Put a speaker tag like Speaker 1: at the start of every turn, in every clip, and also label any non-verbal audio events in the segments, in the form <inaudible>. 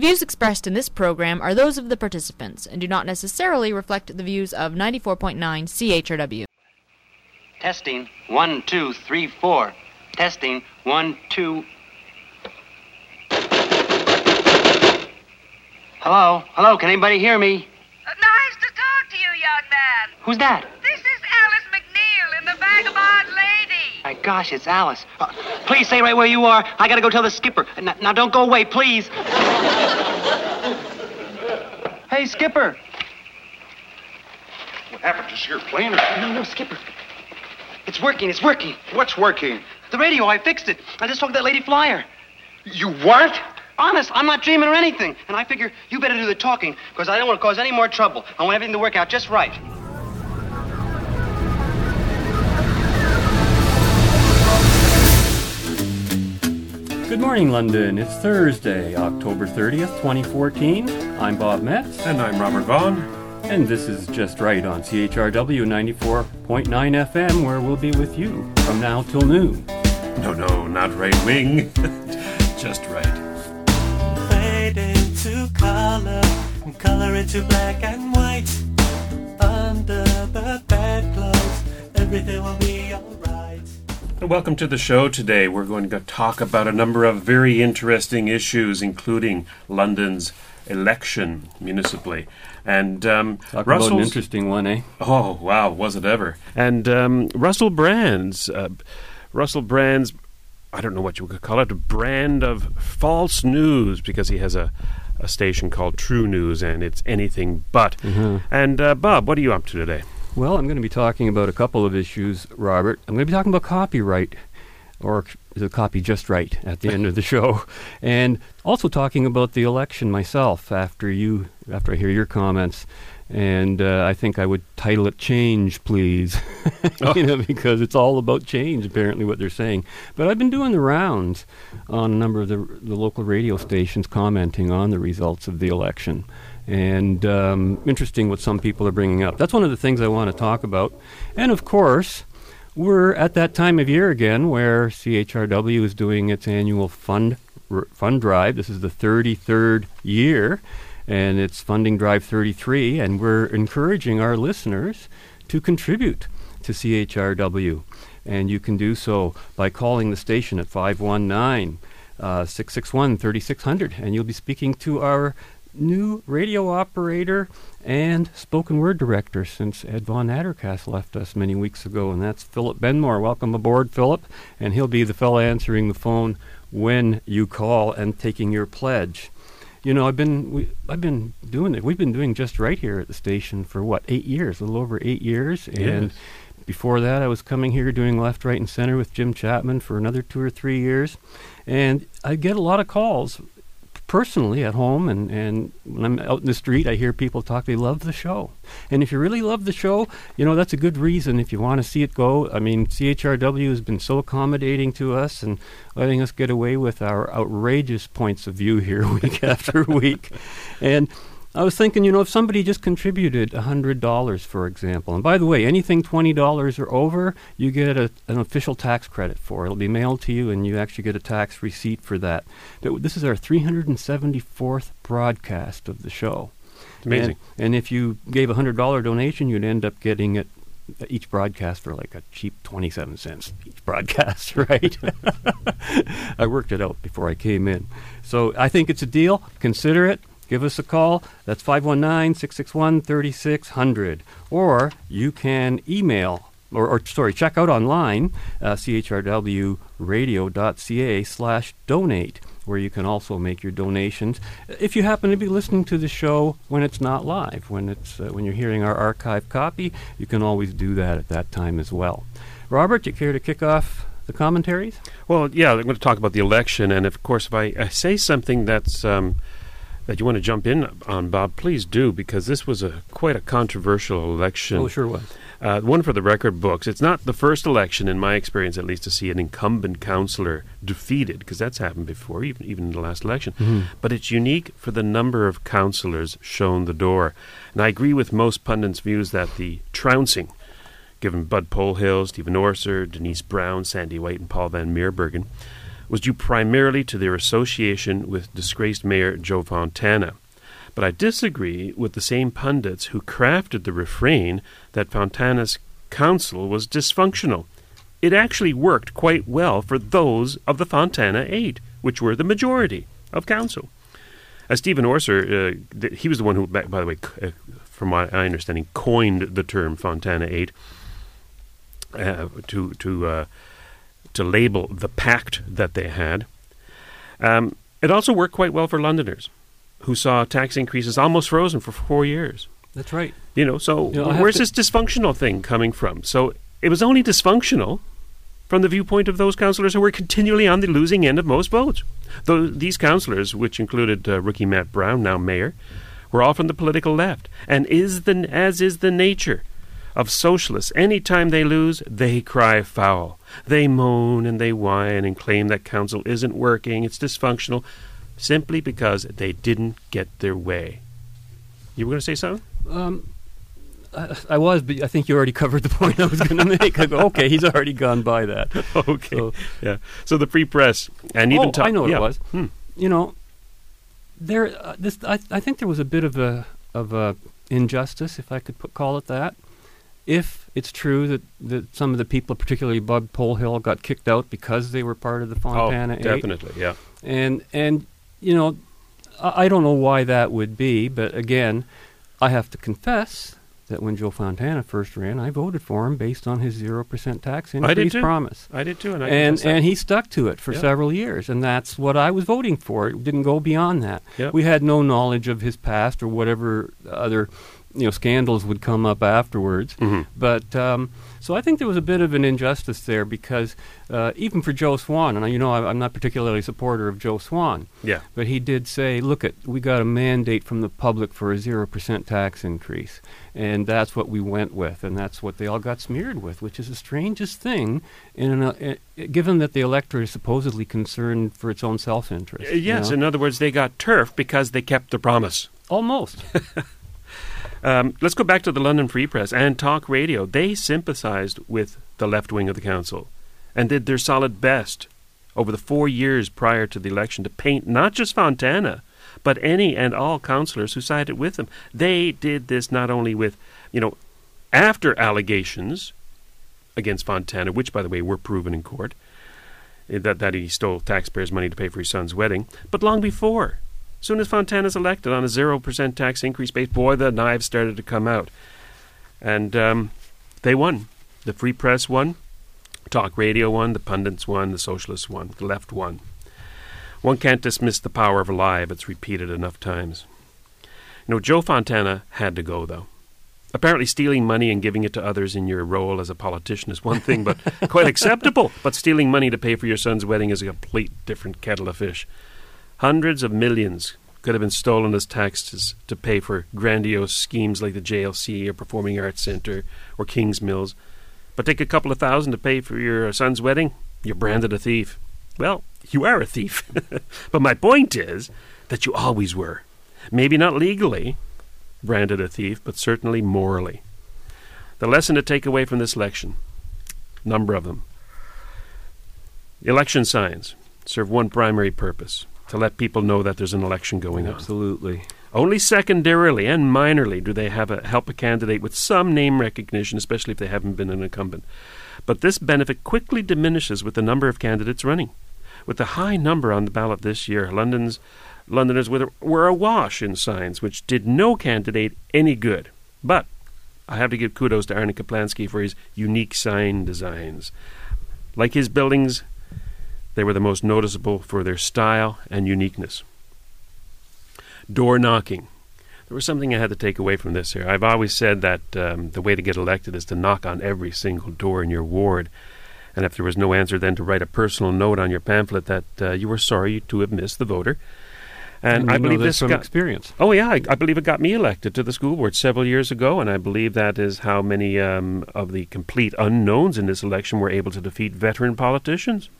Speaker 1: The views expressed in this program are those of the participants and do not necessarily reflect the views of 94.9 CHRW.
Speaker 2: Testing. One, two, three, four. Testing. One, two. Hello? Hello? Can anybody hear me?
Speaker 3: Uh, nice to talk to you, young man.
Speaker 2: Who's that?
Speaker 3: This is Alice McNeil in the Vagabond Lady.
Speaker 2: My gosh, it's Alice. Uh, please stay right where you are. I gotta go tell the skipper. Now, now don't go away, please. Hey, skipper.
Speaker 4: What happened to your plane?
Speaker 2: No, no, skipper. It's working. It's working.
Speaker 4: What's working?
Speaker 2: The radio. I fixed it. I just talked to that lady flyer.
Speaker 4: You what?
Speaker 2: Honest, I'm not dreaming or anything. And I figure you better do the talking, because I don't want to cause any more trouble. I want everything to work out just right.
Speaker 5: Good morning, London. It's Thursday, October 30th, 2014. I'm Bob Metz,
Speaker 4: And I'm Robert Vaughn.
Speaker 5: and this is Just Right on CHRW 94.9 FM, where we'll be with you from now till noon.
Speaker 4: No, no, not right wing. <laughs> Just right.
Speaker 6: fade into color and color into black and white. Under the bedclothes, everything will be alright.
Speaker 4: Welcome to the show today. We're going to talk about a number of very interesting issues, including London's election municipally. And um,
Speaker 5: about an interesting one, eh?
Speaker 4: Oh wow, was it ever? And um, Russell Brand's uh, Russell Brand's I don't know what you would call it a brand of false news because he has a a station called True News and it's anything but. And uh, Bob, what are you up to today?
Speaker 5: Well, I'm going to be talking about a couple of issues, Robert. I'm going to be talking about copyright, or the copy just right at the end of the show, and also talking about the election myself after you after I hear your comments. And uh, I think I would title it "Change, Please," <laughs> you know, because it's all about change. Apparently, what they're saying. But I've been doing the rounds on a number of the, the local radio stations, commenting on the results of the election and um, interesting what some people are bringing up. That's one of the things I want to talk about. And of course, we're at that time of year again where CHRW is doing its annual fund r- fund drive. This is the 33rd year, and it's funding drive 33, and we're encouraging our listeners to contribute to CHRW. And you can do so by calling the station at 519 uh, 661 3600, and you'll be speaking to our new radio operator and spoken word director since Ed Von Addercast left us many weeks ago, and that's Philip Benmore. Welcome aboard, Philip, and he'll be the fellow answering the phone when you call and taking your pledge. You know, I've been we, I've been doing it. We've been doing just right here at the station for what eight years, a little over eight years, and before that, I was coming here doing left, right, and center with Jim Chapman for another two or three years, and I get a lot of calls personally at home and, and when I'm out in the street, I hear people talk. They love the show. And if you really love the show, you know, that's a good reason if you want to see it go. I mean, CHRW has been so accommodating to us and letting us get away with our outrageous points of view here <laughs> week after week. And I was thinking, you know, if somebody just contributed $100, for example, and by the way, anything $20 or over, you get a, an official tax credit for. It'll be mailed to you, and you actually get a tax receipt for that. Th- This is our 374th broadcast of the show.
Speaker 4: It's amazing.
Speaker 5: And, and if you gave a $100 donation, you'd end up getting it each broadcast for like a cheap 27 cents each broadcast, <laughs> right? <laughs> I worked it out before I came in. So I think it's a deal. Consider it. Give us a call. That's 519 661 3600. Or you can email, or, or sorry, check out online, uh, chrwradio.ca slash donate, where you can also make your donations. If you happen to be listening to the show when it's not live, when, it's, uh, when you're hearing our archive copy, you can always do that at that time as well. Robert, you care to kick off the commentaries?
Speaker 4: Well, yeah, I'm going to talk about the election, and of course, if I, I say something that's um, that you want to jump in on, Bob, please do, because this was a quite a controversial election.
Speaker 5: Oh, sure was.
Speaker 4: Uh, one for the record books. It's not the first election, in my experience, at least, to see an incumbent councillor defeated, because that's happened before, even even in the last election. But it's unique for the number of councillors shown the door. And I agree with most pundits' views that the trouncing given Bud Polhill, Stephen Orser, Denise Brown, Sandy White, and Paul Van Meerbergen was due primarily to their association with disgraced Mayor Joe Fontana. But I disagree with the same pundits who crafted the refrain that Fontana's council was dysfunctional. It actually worked quite well for those of the Fontana Eight, which were the majority of council. As Stephen Orser, uh, he was the one who, by by the way, uh, from my understanding, coined the term Fontana Eight uh, to to uh, to label the pact that they had. Um, it also worked quite well for Londoners, who saw tax increases almost frozen for four years.
Speaker 5: That's right.
Speaker 4: You know, so
Speaker 5: You know,
Speaker 4: where's this dysfunctional thing coming from? So it was only dysfunctional from the viewpoint of those councillors who were continually on the losing end of most votes. Though these councillors, which included uh, rookie Matt Brown, now mayor, were all from the political left, and is the as is the nature of socialists. Any time they lose, they cry foul. They moan and they whine and claim that council isn't working, it's dysfunctional, simply because they didn't get their way. You were going to say something?
Speaker 5: Um, I, I was, but I think you already covered the point I was going to make. I go, okay, he's already gone by that. <laughs>
Speaker 4: okay.
Speaker 5: So-
Speaker 4: yeah. So the free press and even
Speaker 5: oh, I know what
Speaker 4: yeah.
Speaker 5: it was.
Speaker 4: Hmm.
Speaker 5: You know, there. Uh, this I, I think there was a bit of a of a injustice, if I could put, call it that. If it's true that, that some of the people, particularly Bud Polhill, got kicked out because they were part of the oh, Fontana
Speaker 4: oh,
Speaker 5: Eight,
Speaker 4: definitely. Yeah.
Speaker 5: and and you know, I, I don't know why that would be, but again, I have to confess that when Joe Fontana first ran, I voted for him based on his zero percent tax
Speaker 4: I did
Speaker 5: increase promise
Speaker 4: I did too, and I
Speaker 5: and and he stuck to it for
Speaker 4: Yeah.
Speaker 5: several years, and that's what I was voting for. It didn't go beyond that.
Speaker 4: Yep.
Speaker 5: We had no knowledge of his past or whatever other you know scandals would come up afterwards.
Speaker 4: Mhm.
Speaker 5: But um, so I think there was a bit of an injustice there because uh, even for Joe Swan, and you know I, I'm not particularly a supporter of Joe Swan,
Speaker 4: Yeah.
Speaker 5: but he did say, "Look, at we got a mandate from the public for a zero percent tax increase, and that's what we went with, and that's what they all got smeared with, which is the strangest thing, in an, uh, uh, given that the electorate is supposedly concerned for its own self-interest.
Speaker 4: Uh,
Speaker 5: you
Speaker 4: yes.
Speaker 5: know?
Speaker 4: In other words, they got turf because they kept their promise.
Speaker 5: almost. <laughs>
Speaker 4: Um, let's go back to the London Free Press and Talk Radio. They sympathized with the left wing of the council and did their solid best over the four years prior to the election to paint not just Fontana, but any and all councillors who sided with them. They did this not only with, you know, after allegations against Fontana, which, by the way, were proven in court, eh, that, that he stole taxpayers' money to pay for his son's wedding, but long before. Soon as Fontana's elected on a 0% tax increase base, boy, the knives started to come out. And um, they won. The Free Press won. Talk Radio won. The pundits won. The socialists won. The left won. One can't dismiss the power of a lie if it's repeated enough times. You know, Joe Fontana had to go, though. Apparently, stealing money and giving it to others in your role as a politician is one thing, but <laughs> quite acceptable. But stealing money to pay for your son's wedding is a complete different kettle of fish. Hundreds of millions could have been stolen as taxes to pay for grandiose schemes like the JLC or Performing Arts Centre or Kingsmill's. But take a couple of thousand to pay for your son's wedding, you're branded a thief. Well, you are a thief. <laughs> but my point is that you always were. Maybe not legally branded a thief, but certainly morally. The lesson to take away from this election, number of them. Election signs serve one primary purpose to let people know that there's an election going on.
Speaker 5: Absolutely.
Speaker 4: Only secondarily and minorly do they have a help a candidate with some name recognition, especially if they haven't been an incumbent. But this benefit quickly diminishes with the number of candidates running. With the high number on the ballot this year, London's Londoners were, were awash in signs, which did no candidate any good. But I have to give kudos to Arne Kaplansky for his unique sign designs. Like his buildings, they were the most noticeable for their style and uniqueness. Door knocking. There was something I had to take away from this here. I've always said that um, the way to get elected is to knock on every single door in your ward. And if there was no answer, then to write a personal note on your pamphlet that uh, you were sorry to have missed the voter. And,
Speaker 5: you
Speaker 4: I believe
Speaker 5: this
Speaker 4: got,
Speaker 5: experience.
Speaker 4: Oh yeah, I, I believe it got me elected to the school board several years ago, and I believe that is how many um, of the complete unknowns in this election were able to defeat veteran politicians.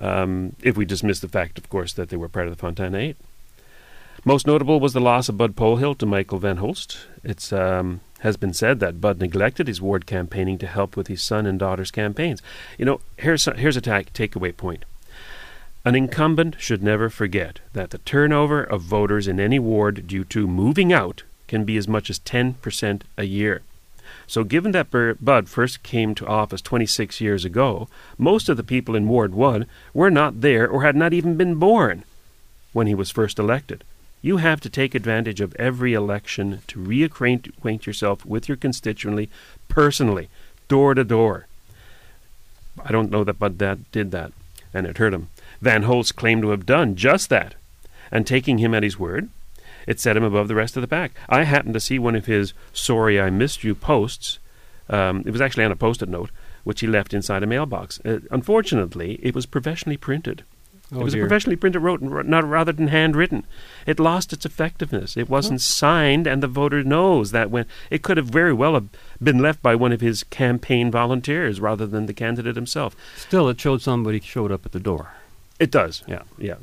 Speaker 4: Um, if we dismiss the fact, of course, that they were part of the Fontana Eight. Most notable was the loss of Bud Polhill to Michael Van Holst. It um, has been said that Bud neglected his ward campaigning to help with his son and daughter's campaigns. You know, here's a, here's a ta- takeaway point. An incumbent should never forget that the turnover of voters in any ward due to moving out can be as much as 10% a year. So, given that Bud first came to office 26 years ago, most of the people in Ward 1 were not there or had not even been born when he was first elected. You have to take advantage of every election to reacquaint yourself with your constituency personally, door to door. I don't know that Bud that did that, and it hurt him. Van Holst claimed to have done just that, and taking him at his word, it set him above the rest of the pack. I happened to see one of his "Sorry I missed you" posts. Um, it was actually on a post-it note, which he left inside a mailbox. Uh, unfortunately, it was professionally printed.
Speaker 5: Oh,
Speaker 4: it was professionally printed wrote, not rather than handwritten. It lost its effectiveness. It wasn't signed, and the voter knows that when it could have very well have been left by one of his campaign volunteers rather than the candidate himself.
Speaker 5: Still, it showed somebody showed up at the door,
Speaker 4: It does,
Speaker 5: Yeah.
Speaker 4: yeah,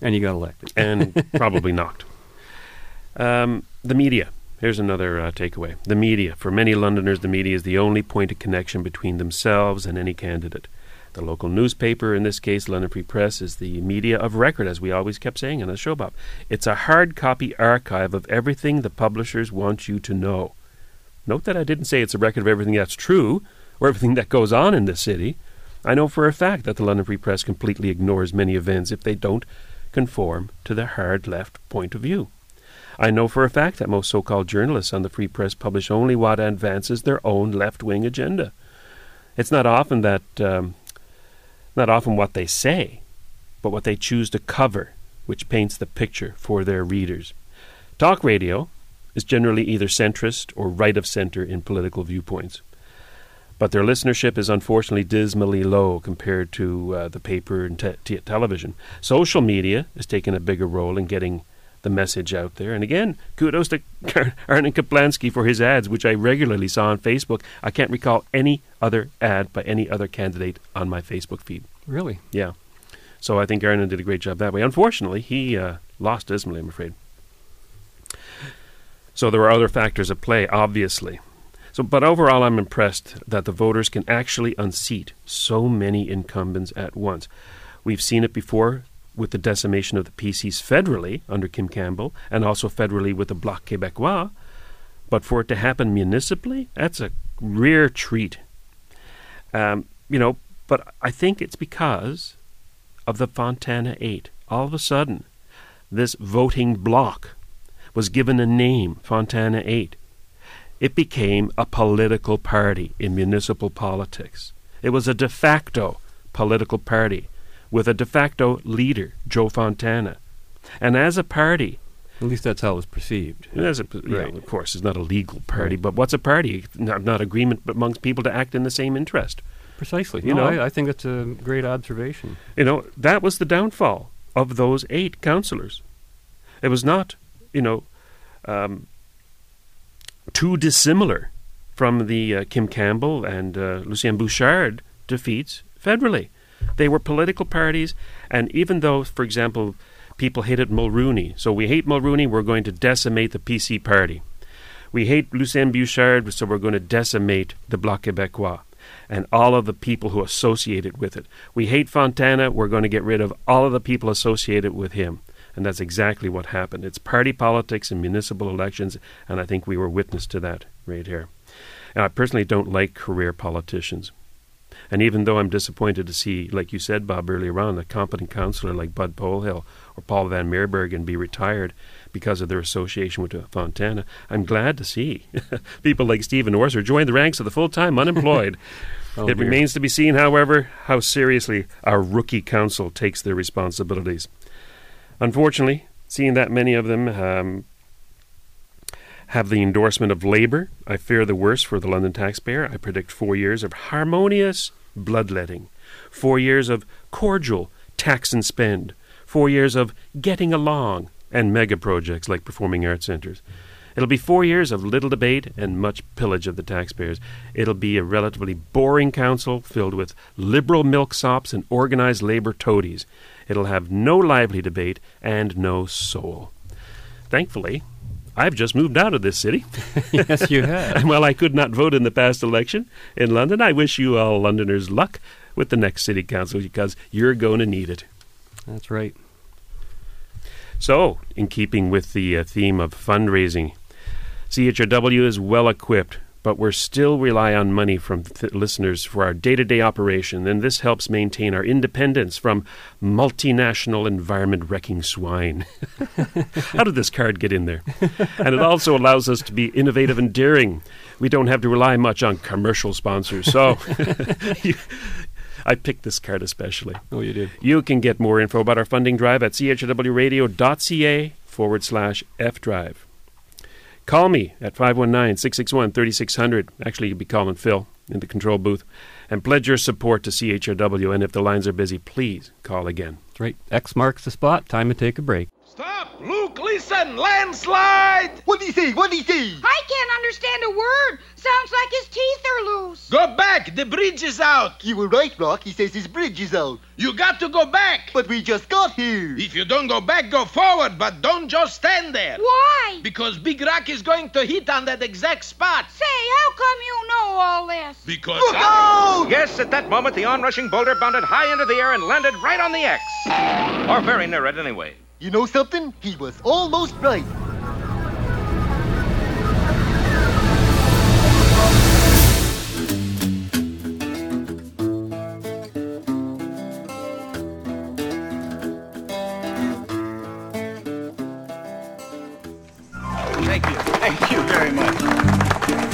Speaker 5: and you got elected.
Speaker 4: and <laughs> probably knocked. Um, the media. Here's another uh, takeaway. The media. For many Londoners, the media is the only point of connection between themselves and any candidate. The local newspaper, in this case, London Free Press, is the media of record, as we always kept saying on the show, Bob. It's a hard copy archive of everything the publishers want you to know. Note that I didn't say it's a record of everything that's true or everything that goes on in the city. I know for a fact that the London Free Press completely ignores many events if they don't conform to the hard left point of view. I know for a fact that most so called journalists on the Free Press publish only what advances their own left wing agenda. It's not often that, um, not often what they say, but what they choose to cover, which paints the picture for their readers. Talk radio is generally either centrist or right of center in political viewpoints. But their listenership is unfortunately dismally low compared to uh, the paper and te- te- television. Social media has taken a bigger role in getting the message out there. And again, kudos to Arnon Kaplansky for his ads, which I regularly saw on Facebook. I can't recall any other ad by any other candidate on my Facebook feed.
Speaker 5: Really?
Speaker 4: Yeah. So I think Arnon did a great job that way. Unfortunately, he uh, lost dismally, I'm afraid. So there are other factors at play, obviously. So, but overall, I'm impressed that the voters can actually unseat so many incumbents at once. We've seen it before with the decimation of the PCs federally under Kim Campbell, and also federally with the Bloc Québécois. But for it to happen municipally, that's a rare treat. Um, you know, but I think it's because of the Fontana Eight. All of a sudden, this voting bloc was given a name, Fontana Eight. It became a political party in municipal politics. It was a de facto political party with a de facto leader, Joe Fontana. And as a party,
Speaker 5: At least that's how it was perceived.
Speaker 4: as a, you know, of course, it's not a legal party,
Speaker 5: Right.
Speaker 4: but what's a party? Not, not agreement amongst people to act in the same interest.
Speaker 5: Precisely.
Speaker 4: You
Speaker 5: know,
Speaker 4: know?
Speaker 5: I, I think that's a great observation.
Speaker 4: You know, that was the downfall of those eight councillors. It was not, you know, um, too dissimilar from the uh, Kim Campbell and uh, Lucien Bouchard defeats federally. They were political parties, and even though, for example, people hated Mulroney, so we hate Mulroney, we're going to decimate the PC party. We hate Lucien Bouchard, so we're going to decimate the Bloc Québécois and all of the people who associated with it. We hate Fontana, we're going to get rid of all of the people associated with him. And that's exactly what happened. It's party politics in municipal elections, and I think we were witness to that right here. And I personally don't like career politicians. And even though I'm disappointed to see, like you said, Bob, earlier on, a competent councillor like Bud Polhill or Paul Van Meerbergen be retired because of their association with Fontana, I'm glad to see <laughs> people like Stephen Orser join the ranks of the full-time unemployed. <laughs>
Speaker 5: Oh,
Speaker 4: it
Speaker 5: dear.
Speaker 4: remains to be seen, however, how seriously our rookie council takes their responsibilities. Unfortunately, seeing that many of them um, have the endorsement of Labour, I fear the worst for the London taxpayer. I predict four years of harmonious bloodletting, four years of cordial tax and spend, four years of getting along, and mega projects like performing arts centres. It'll be four years of little debate and much pillage of the taxpayers. It'll be a relatively boring council filled with liberal milksops and organized labour toadies. It'll have no lively debate and no soul. Thankfully, I've just moved out of this city. <laughs>
Speaker 5: yes, you have. <laughs>
Speaker 4: And while I could not vote in the past election in London, I wish you all Londoners luck with the next city council because you're going to need it.
Speaker 5: That's right.
Speaker 4: So, in keeping with the uh, theme of fundraising, CHRW is well equipped, but we're still rely on money from th- listeners for our day-to-day operation, and this helps maintain our independence from multinational environment-wrecking swine. <laughs> How did this card get in there? and it also allows us to be innovative and daring. We don't have to rely much on commercial sponsors. So, <laughs> you, I picked this card especially.
Speaker 5: Oh, you did.
Speaker 4: You can get more info about our funding drive at chrwradio.ca forward slash F drive. Call me at 519 661 3600. Actually, you'll be calling Phil in the control booth. And pledge your support to CHRW. And if the lines are busy, please call again.
Speaker 5: That's right. X marks the spot. Time to take a break.
Speaker 7: Stop! Luke, listen! Landslide!
Speaker 8: What do you say? What do you say?
Speaker 3: I can't understand a word. Sounds like his teeth are loose.
Speaker 7: Go back! The bridge is out!
Speaker 8: You were right, Rock. He says his bridge is out.
Speaker 7: You got to go back!
Speaker 8: But we just got here.
Speaker 7: If you don't go back, go forward, but don't just stand there.
Speaker 3: Why?
Speaker 7: Because Big Rock is going to hit on that exact spot.
Speaker 3: Say, how come you know all this?
Speaker 7: Because
Speaker 8: Look out!
Speaker 9: Yes, at that moment, the onrushing boulder bounded high into the air and landed right on the X. Or very near it, anyway.
Speaker 8: You know something? He was almost right.
Speaker 10: Thank you. Thank you very much.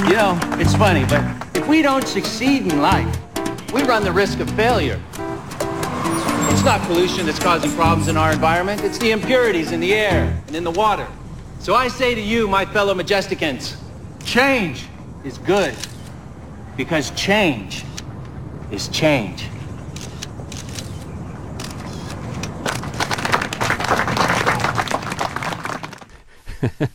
Speaker 10: You know, it's funny, but if we don't succeed in life, we run the risk of failure. It's not pollution that's causing problems in our environment. It's the impurities in the air and in the water. So I say to you, my fellow Majesticans, change is good because change is change. <laughs>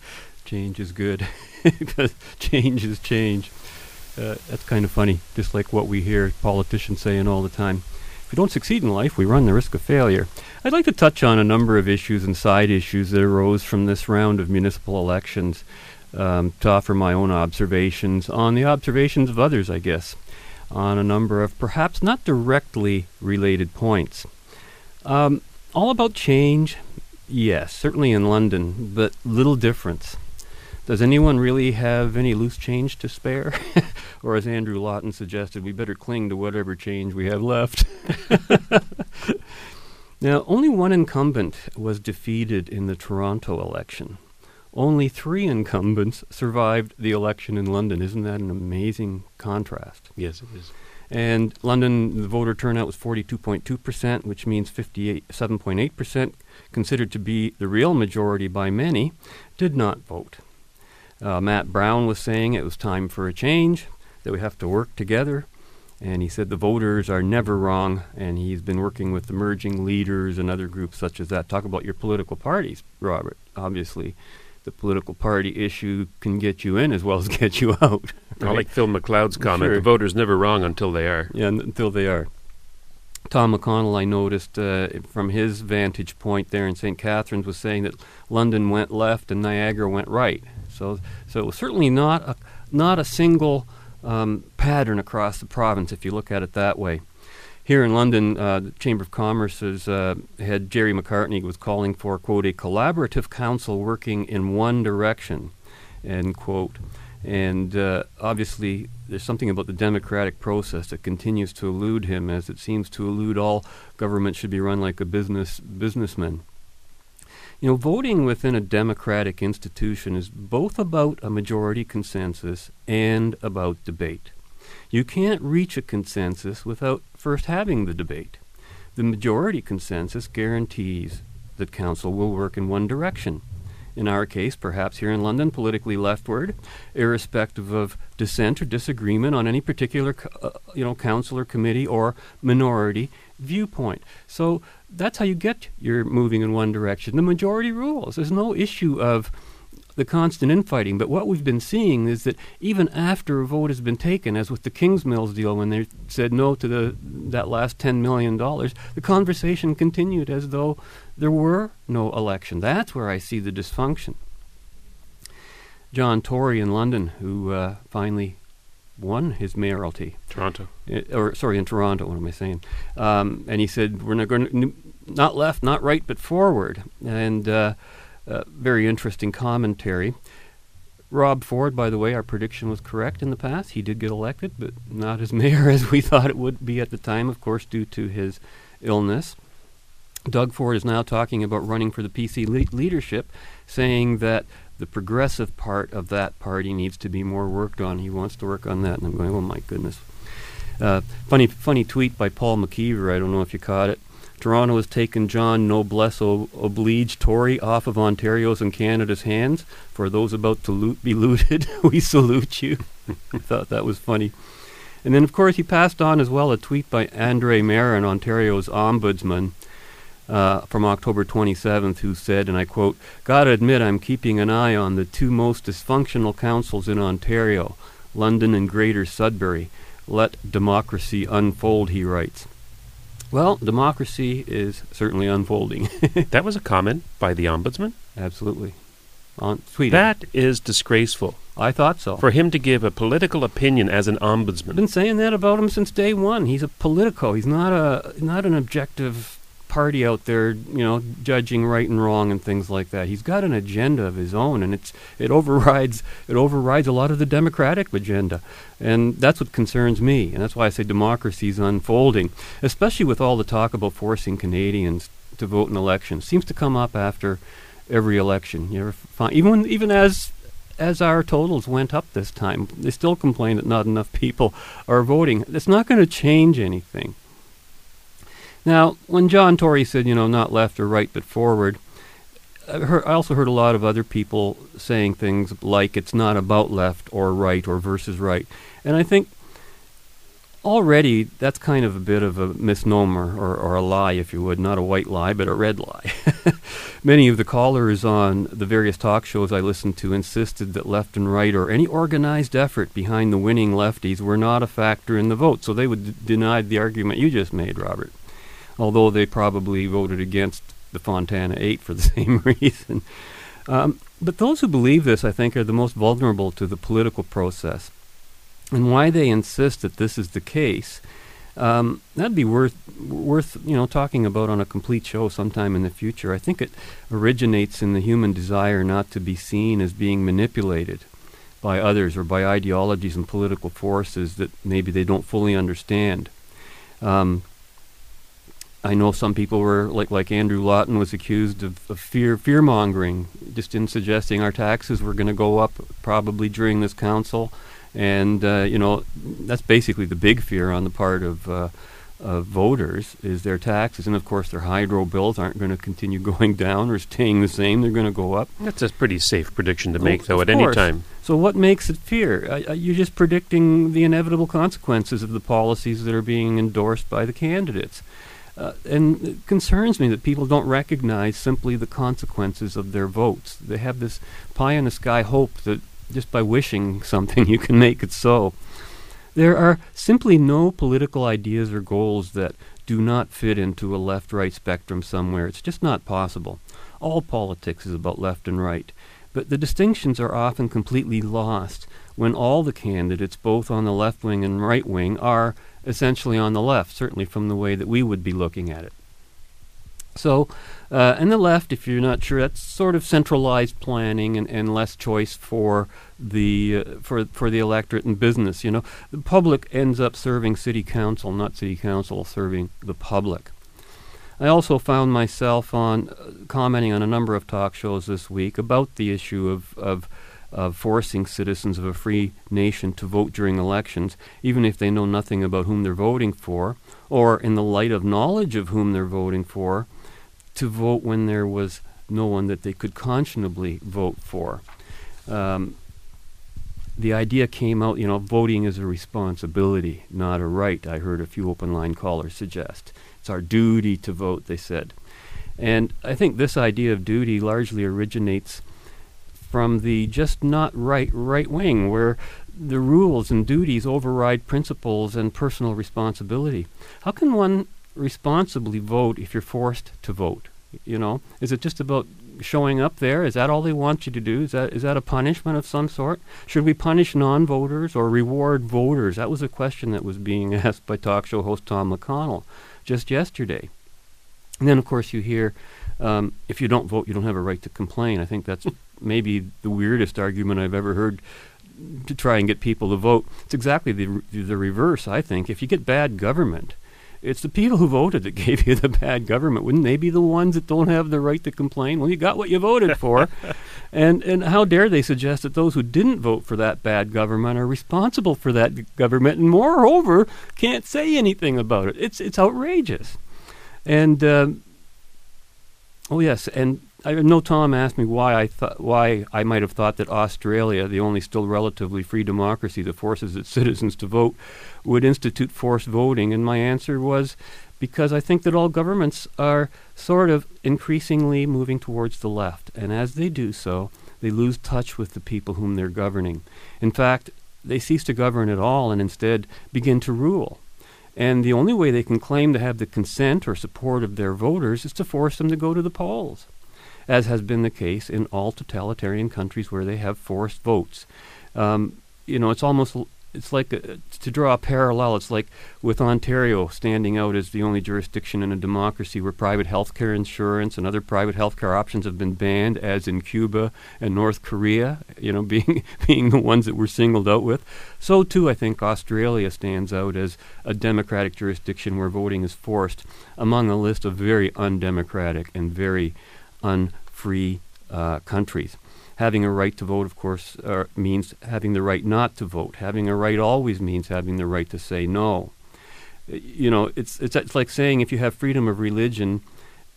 Speaker 5: change is good <laughs> because change is change. Uh, that's kind of funny, just like what we hear politicians saying all the time. We don't succeed in life, we run the risk of failure. I'd like to touch on a number of issues and side issues that arose from this round of municipal elections um, to offer my own observations on the observations of others, I guess, on a number of perhaps not directly related points. Um, all about change, yes, certainly in London, but little difference. Does anyone really have any loose change to spare? <laughs> or, as Andrew Lawton suggested, we better cling to whatever change we have left. <laughs> now, only one incumbent was defeated in the Toronto election. Only three incumbents survived the election in London. Isn't that an amazing contrast?
Speaker 4: Yes, it is.
Speaker 5: And London, the voter turnout was 42.2%, which means 57.8%, considered to be the real majority by many, did not vote. Uh, Matt Brown was saying it was time for a change, that we have to work together. And he said the voters are never wrong, and he's been working with emerging leaders and other groups such as that. Talk about your political parties, Robert. Obviously, the political party issue can get you in as well as <laughs> get you out.
Speaker 4: I like Phil McLeod's comment
Speaker 5: Sure.
Speaker 4: the voter's never wrong until they are.
Speaker 5: Yeah, n- until they are. Tom McConnell, I noticed uh, from his vantage point there in St. Catharines, was saying that London went left and Niagara went right. So, so it was certainly not a not a single um, pattern across the province, if you look at it that way. Here in London, uh, the Chamber of Commerce's uh, head Gerry Macartney was calling for quote a collaborative council working in one direction, end quote. And uh, obviously, there's something about the democratic process that continues to elude him, as it seems to elude all government should be run like a business businessman. You know, voting within a democratic institution is both about a majority consensus and about debate. You can't reach a consensus without first having the debate. The majority consensus guarantees that council will work in one direction. In our case, perhaps here in London, politically leftward, irrespective of dissent or disagreement on any particular, uh, you know, council or committee or minority viewpoint. So that's how you get your moving in one direction. The majority rules. There's no issue of the constant infighting. But what we've been seeing is that even after a vote has been taken, as with the Kingsmill's deal, when they said no to the that last ten million dollars, the conversation continued as though there were no election. That's where I see the dysfunction. John Tory in London, who uh, finally won his mayoralty.
Speaker 4: Toronto.
Speaker 5: Uh, or sorry, in Toronto. What am I saying? Um, and he said, "We're not going to, not left, not right, but forward." And uh, uh, very interesting commentary. Rob Ford, by the way, our prediction was correct in the past. He did get elected, but not as <laughs> mayor as we thought it would be at the time, of course, due to his illness. Doug Ford is now talking about running for the PC le- leadership, saying that the progressive part of that party needs to be more worked on. He wants to work on that, and I'm going, oh my goodness. Uh, funny, funny tweet by Paul McKeever. I don't know if you caught it. Toronto has taken John Noblesse Oblige Tory off of Ontario's and Canada's hands. For those about to loot, be looted, <laughs> we salute you. <laughs> I thought that was funny. And then, of course, he passed on as well a tweet by Andre Marin, Ontario's ombudsman, uh, from October 27th, who said, and I quote, Gotta admit, I'm keeping an eye on the two most dysfunctional councils in Ontario, London and Greater Sudbury. Let democracy unfold, he writes. Well, democracy is certainly unfolding. <laughs>
Speaker 4: that was a comment by the ombudsman?
Speaker 5: Absolutely. On tweeted.
Speaker 4: That is disgraceful.
Speaker 5: I thought so.
Speaker 4: For him to give a political opinion as an ombudsman.
Speaker 5: I've been saying that about him since day one. He's a politico. He's not a not an objective party out there, you know, judging right and wrong and things like that. He's got an agenda of his own, and it's it overrides it overrides a lot of the democratic agenda, and that's what concerns me. And that's why I say democracy is unfolding, especially with all the talk about forcing Canadians to vote in elections. Seems to come up after every election. You ever find even even as as our totals went up this time, they still complain that not enough people are voting. It's not going to change anything. Now, when John Tory said, you know, not left or right but forward, I, heard, I also heard a lot of other people saying things like it's not about left or right or versus right. And I think already that's kind of a bit of a misnomer or, or a lie, if you would, not a white lie, but a red lie. <laughs> Many of the callers on the various talk shows I listened to insisted that left and right or any organized effort behind the winning lefties were not a factor in the vote. So they would d- deny the argument you just made, Robert although they probably voted against the Fontana 8 for the <laughs> same reason. Um, but those who believe this, I think, are the most vulnerable to the political process. And why they insist that this is the case, um, that'd be worth worth you know talking about on a complete show sometime in the future. I think it originates in the human desire not to be seen as being manipulated by others or by ideologies and political forces that maybe they don't fully understand. Um, I know some people were like like Andrew Lawton was accused of, of fear fear mongering, just in suggesting our taxes were going to go up probably during this council, and uh, you know that's basically the big fear on the part of. Uh, of voters is their taxes, and of course their hydro bills aren't going to continue <laughs> going down or staying the same. They're going to go up.
Speaker 4: That's a pretty safe prediction to make,
Speaker 5: Oh,
Speaker 4: though,
Speaker 5: of
Speaker 4: at any time.
Speaker 5: So what makes it fear? Uh, you're just predicting the inevitable consequences of the policies that are being endorsed by the candidates. Uh, and it concerns me that people don't recognize simply the consequences of their votes. They have this pie in the sky hope that just by wishing <laughs> something you can make it so. There are simply no political ideas or goals that do not fit into a left right spectrum somewhere. It's just not possible. All politics is about left and right. But the distinctions are often completely lost when all the candidates, both on the left wing and right wing, are essentially on the left, certainly from the way that we would be looking at it. So, uh, and the left, if you're not sure, that's sort of centralized planning and, and less choice for the uh, for for the electorate and business. You know, the public ends up serving city council, not city council serving the public. I also found myself on uh, commenting on a number of talk shows this week about the issue of of of forcing citizens of a free nation to vote during elections, even if they know nothing about whom they're voting for, or in the light of knowledge of whom they're voting for, to vote when there was no one that they could conscionably vote for. Um, the idea came out, you know, voting is a responsibility, not a right. I heard a few open line callers suggest. It's our duty to vote, they said. And I think this idea of duty largely originates from the just not right right wing, where the rules and duties override principles and personal responsibility. How can one responsibly vote if you're forced to vote? You know, is it just about showing up there? Is that all they want you to do? Is that is that a punishment of some sort? Should we punish non-voters or reward voters? That was a question that was being <laughs> asked by talk show host Tom McConnell just yesterday. And then, of course, you hear um, if you don't vote, you don't have a right to complain. I think that's maybe the weirdest argument I've ever heard to try and get people to vote. It's exactly the the reverse. I think if you get bad government, it's the people who voted that <laughs> gave you the bad government. Wouldn't they be the ones that don't have the right to complain? Well, you got what you voted for, <laughs> and and how dare they suggest that those who didn't vote for that bad government are responsible for that government, and moreover can't say anything about it. It's it's outrageous, and. Um, Oh yes, and I know Tom asked me why I thought why I might have thought that Australia, the only still relatively free democracy that forces <laughs> its citizens to vote, would institute forced voting, and my answer was because I think that all governments are sort of increasingly moving towards the left, and as they do so, they lose touch with the people whom they're governing. In fact, they cease to govern at all and instead begin to rule. And the only way they can claim to have the consent or support of their voters is to force them to go to the polls, as has been the case in all totalitarian countries where they have forced votes. Um, you know, it's almost it's like a, to draw a parallel. It's like with Ontario standing out as the only jurisdiction in a democracy where private healthcare insurance and other private healthcare options have been banned, as in Cuba and North Korea. You know, <laughs> being being the ones that were singled out with. So too, I think Australia stands out as a democratic jurisdiction where voting is forced among a list of very undemocratic and very unfree uh, countries. Having a right to vote, of course, uh, means having the right not to vote. Having a right always means having the right to say no. You know, it's it's, it's like saying if you have freedom of religion,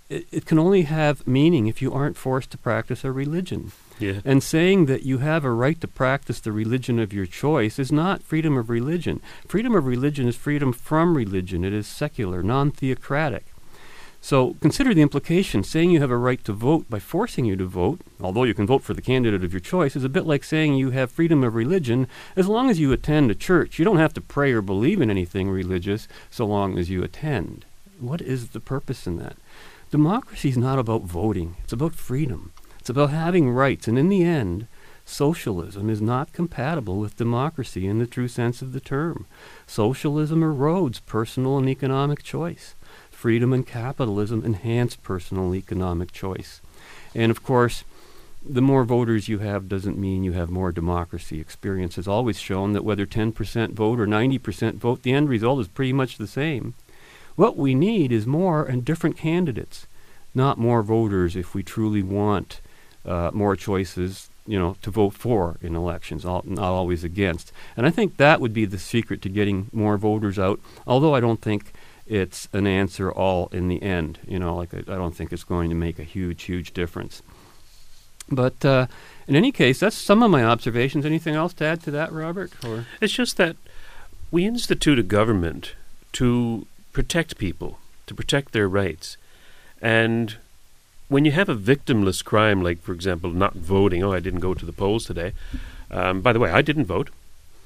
Speaker 5: it, it can only have meaning if you aren't forced to practice a religion.
Speaker 4: Yeah.
Speaker 5: And saying that you have a right to practice the religion of your choice is not freedom of religion. Freedom of religion is freedom from religion. It is secular, non theocratic. So consider the implication. Saying you have a right to vote by forcing you to vote, although you can vote for the candidate of your choice, is a bit like saying you have freedom of religion as long as you attend a church. You don't have to pray or believe in anything religious so long as you attend. What is the purpose in that? Democracy is not about voting, it's about freedom. It's about having rights, and in the end, socialism is not compatible with democracy in the true sense of the term. Socialism erodes personal and economic choice. Freedom and capitalism enhance personal economic choice. And of course, the more voters you have doesn't mean you have more democracy. Experience has always shown that whether 10% vote or 90% vote, the end result is pretty much the same. What we need is more and different candidates, not more voters if we truly want uh, more choices, you know, to vote for in elections, al- not always against. And I think that would be the secret to getting more voters out, although I don't think it's an answer all in the end. You know, like I, I don't think it's going to make a huge, huge difference. But uh, in any case, that's some of my observations. Anything else to add to that, Robert? Or
Speaker 4: It's just that we institute a government to protect people, to protect their rights. And when you have a victimless crime, like, for example, not voting, oh, I didn't go to the polls today. Um, by the way, I didn't vote.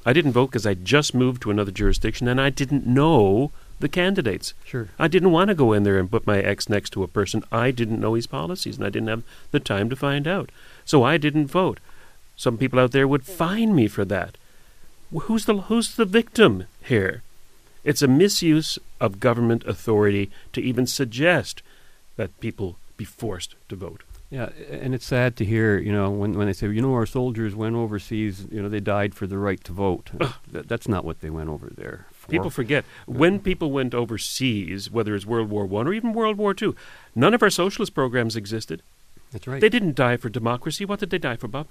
Speaker 4: I didn't vote because I just moved to another jurisdiction and I didn't know the candidates.
Speaker 5: Sure.
Speaker 4: I didn't want to go in there and put my ex next to a person I didn't know his policies and I didn't have the time to find out. So I didn't vote. Some people out there would fine me for that. Who's the who's the victim here? It's a misuse of government authority to even suggest that people be forced to vote.
Speaker 5: Yeah, and it's sad to hear, you know, when, when they say, you know, our soldiers went overseas, you know, they died for the right to vote. That, that's not what they went over there for.
Speaker 4: People forget when people went overseas, whether it's World War One or even World War Two, none of our socialist programs existed.
Speaker 5: That's right.
Speaker 4: They didn't die for democracy. What did they die for, Bob?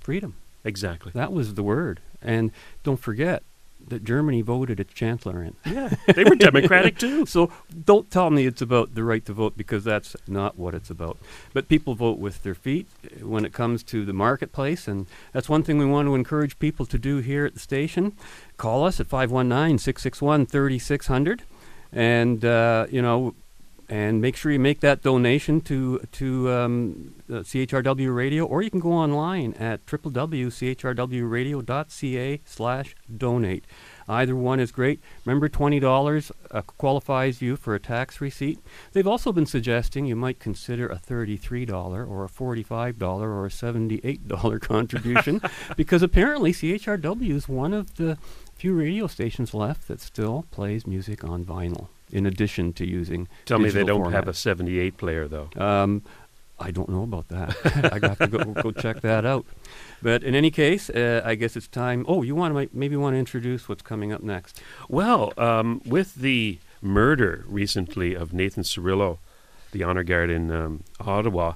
Speaker 5: Freedom.
Speaker 4: Exactly.
Speaker 5: That was the word. And don't forget that Germany voted its chancellor in. <laughs>
Speaker 4: Yeah, they were democratic <laughs> too.
Speaker 5: So don't tell me it's about the right to vote because that's not what it's about. But people vote with their feet uh, when it comes to the marketplace, and that's one thing we want to encourage people to do here at the station. Call us at 519 661 3600 and, uh, you know, and make sure you make that donation to to um, uh, CHRW Radio, or you can go online at www.chrwradio.ca slash donate. Either one is great. Remember, $20 uh, qualifies you for a tax receipt. They've also been suggesting you might consider a $33 or a $45 or a $78 <laughs> contribution <laughs> because apparently CHRW is one of the few radio stations left that still plays music on vinyl in addition to using
Speaker 4: Tell me they don't have a 78 player, though.
Speaker 5: Um, I don't know about that. <laughs> I have to go, go check that out. But in any case, uh, I guess it's time. Oh, you want to maybe want to introduce what's coming up next?
Speaker 4: Well, um, with the murder recently of Nathan Cirillo, the honor guard in um, Ottawa,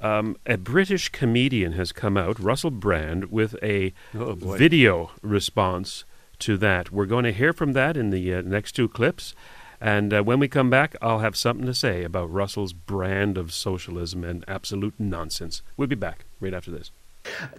Speaker 4: um, a British comedian has come out, Russell Brand, with a
Speaker 5: Oh,
Speaker 4: video response to that. We're going to hear from that in the uh, next two clips. And uh, when we come back, I'll have something to say about Russell's brand of socialism and absolute nonsense. We'll be back right after this.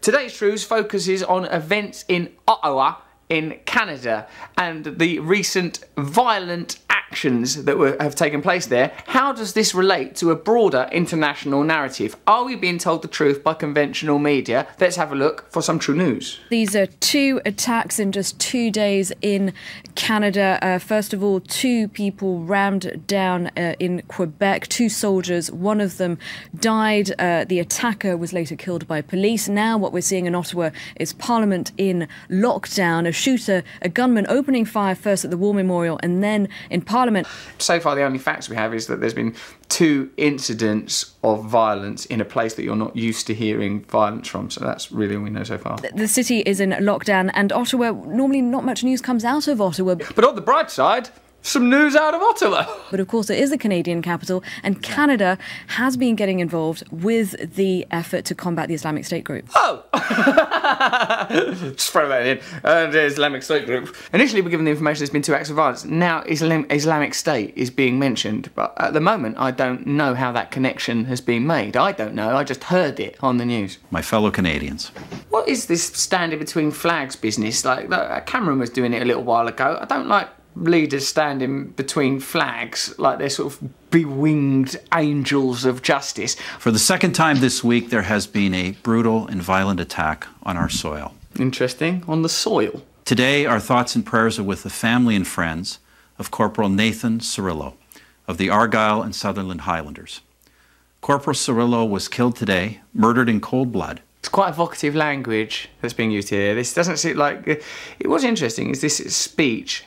Speaker 11: Today's Truths focuses on events in Ottawa, in Canada, and the recent violent actions that were, have taken place there. How does this relate to a broader international narrative? Are we being told the truth by conventional media? Let's have a look for some true news.
Speaker 12: These are two attacks in just two days in Canada. Uh, first of all, two people rammed down uh, in Quebec, two soldiers. One of them died. Uh, the attacker was later killed by police. Now, what we're seeing in Ottawa is Parliament in lockdown. A shooter, a gunman opening fire first at the War Memorial and then in Parliament.
Speaker 11: So far, the only facts we have is that there's been two incidents of violence in a place that you're not used to hearing violence from. So that's really all we know so far.
Speaker 12: The city is in lockdown, and Ottawa, normally not much news comes out of Ottawa.
Speaker 11: But on the bright side, some news out of Ottawa. <laughs>
Speaker 12: But of course, it is the Canadian capital, and Canada has been getting involved with the effort to combat the Islamic State group.
Speaker 11: Oh! <laughs> Just throw that in. Uh, the Islamic State group. Initially, we're given the information there's been two acts of violence. Now, Islam- Islamic State is being mentioned, but at the moment, I don't know how that connection has been made. I don't know. I just heard it on the news.
Speaker 13: My fellow Canadians,
Speaker 11: What is this standing between flags business? Like, Cameron was doing it a little while ago. I don't like leaders standing between flags like they're sort of bewinged angels of justice.
Speaker 13: for the second time this week, there has been a brutal and violent attack on our soil.
Speaker 11: Interesting. On the soil.
Speaker 13: Today, our thoughts and prayers are with the family and friends of Corporal Nathan Cirillo of the Argyll and Sutherland Highlanders. Corporal Cirillo was killed today, murdered in cold blood.
Speaker 11: It's quite evocative language that's being used here. This doesn't seem like. It was interesting is this speech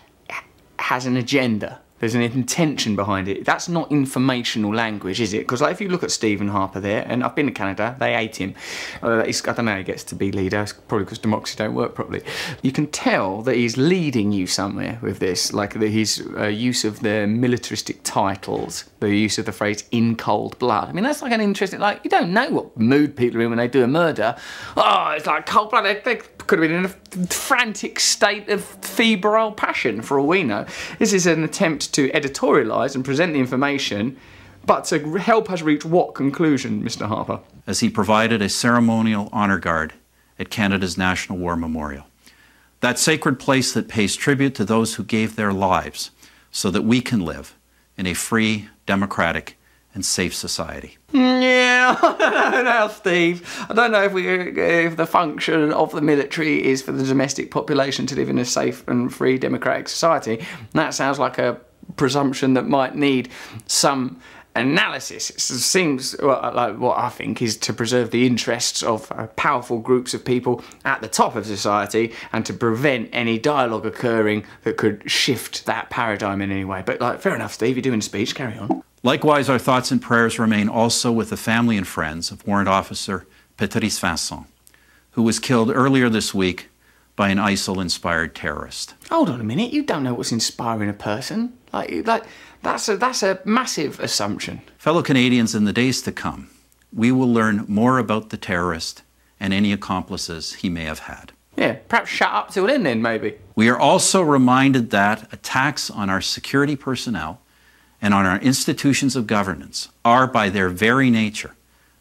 Speaker 11: has an agenda. There's an intention behind it. That's not informational language, is it? Because like, if you look at Stephen Harper there, and I've been to Canada, they hate him. Uh, I don't know how he gets to be leader. It's probably because democracy don't work properly. You can tell that he's leading you somewhere with this, like the, his uh, use of the militaristic titles, the use of the phrase "in cold blood." I mean, that's like an interesting. Like you don't know what mood people are in when they do a murder. Oh, it's like cold blood. They, they could have been in a frantic state of febrile passion, for all we know. This is an attempt to editorialise and present the information, but to help us reach what conclusion, Mr. Harper?
Speaker 13: as he provided a ceremonial honor guard at Canada's National War Memorial. That sacred place that pays tribute to those who gave their lives so that we can live in a free, democratic, and safe society. <laughs>
Speaker 11: Yeah, I don't know, Steve. I don't know if we if the function of the military is for the domestic population to live in a safe and free democratic society. That sounds like a presumption that might need some analysis. It seems well, like what I think is to preserve the interests of uh, powerful groups of people at the top of society and to prevent any dialogue occurring that could shift that paradigm in any way. But like, fair enough, Steve. You're doing a speech. Carry on.
Speaker 13: Likewise, our thoughts and prayers remain also with the family and friends of Warrant Officer Patrice Vincent, who was killed earlier this week by an ISIL inspired terrorist.
Speaker 11: Hold on a minute. You don't know what's inspiring a person. Like, like that's a that's a massive assumption.
Speaker 13: Fellow Canadians, in the days to come, we will learn more about the terrorist and any accomplices he may have had.
Speaker 11: Yeah, perhaps shut up till then. Then maybe.
Speaker 13: We are also reminded that attacks on our security personnel and on our institutions of governance are, by their very nature,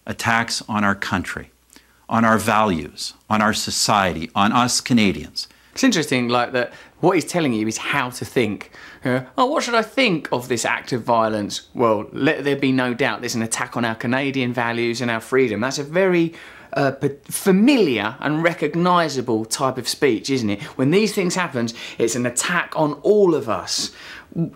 Speaker 13: attacks on our country, on our values, on our society, on us Canadians.
Speaker 11: It's interesting, like that. What he's telling you is how to think. Uh, oh, what should I think of this act of violence? Well, let there be no doubt there's an attack on our Canadian values and our freedom. That's a very uh, familiar and recognisable type of speech, isn't it? When these things happen, it's an attack on all of us.